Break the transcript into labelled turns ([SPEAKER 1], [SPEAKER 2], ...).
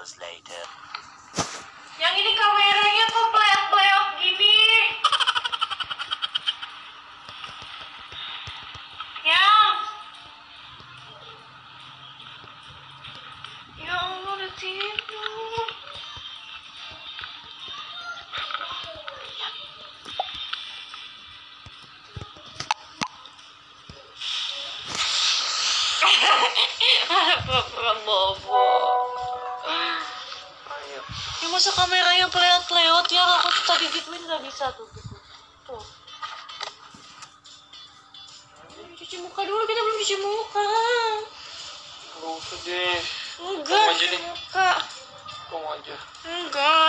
[SPEAKER 1] later.
[SPEAKER 2] Yang ini kameranya kok pleot-pleot gini? Yang Ya Allah udah tidur Ya masa kameranya pleot-pleot ya aku tadi gituin gak bisa tuh gitu. Tuh. Cuci muka dulu kita belum cuci muka.
[SPEAKER 1] Gak usah deh.
[SPEAKER 2] Enggak cuci muka.
[SPEAKER 1] Kong aja.
[SPEAKER 2] Enggak.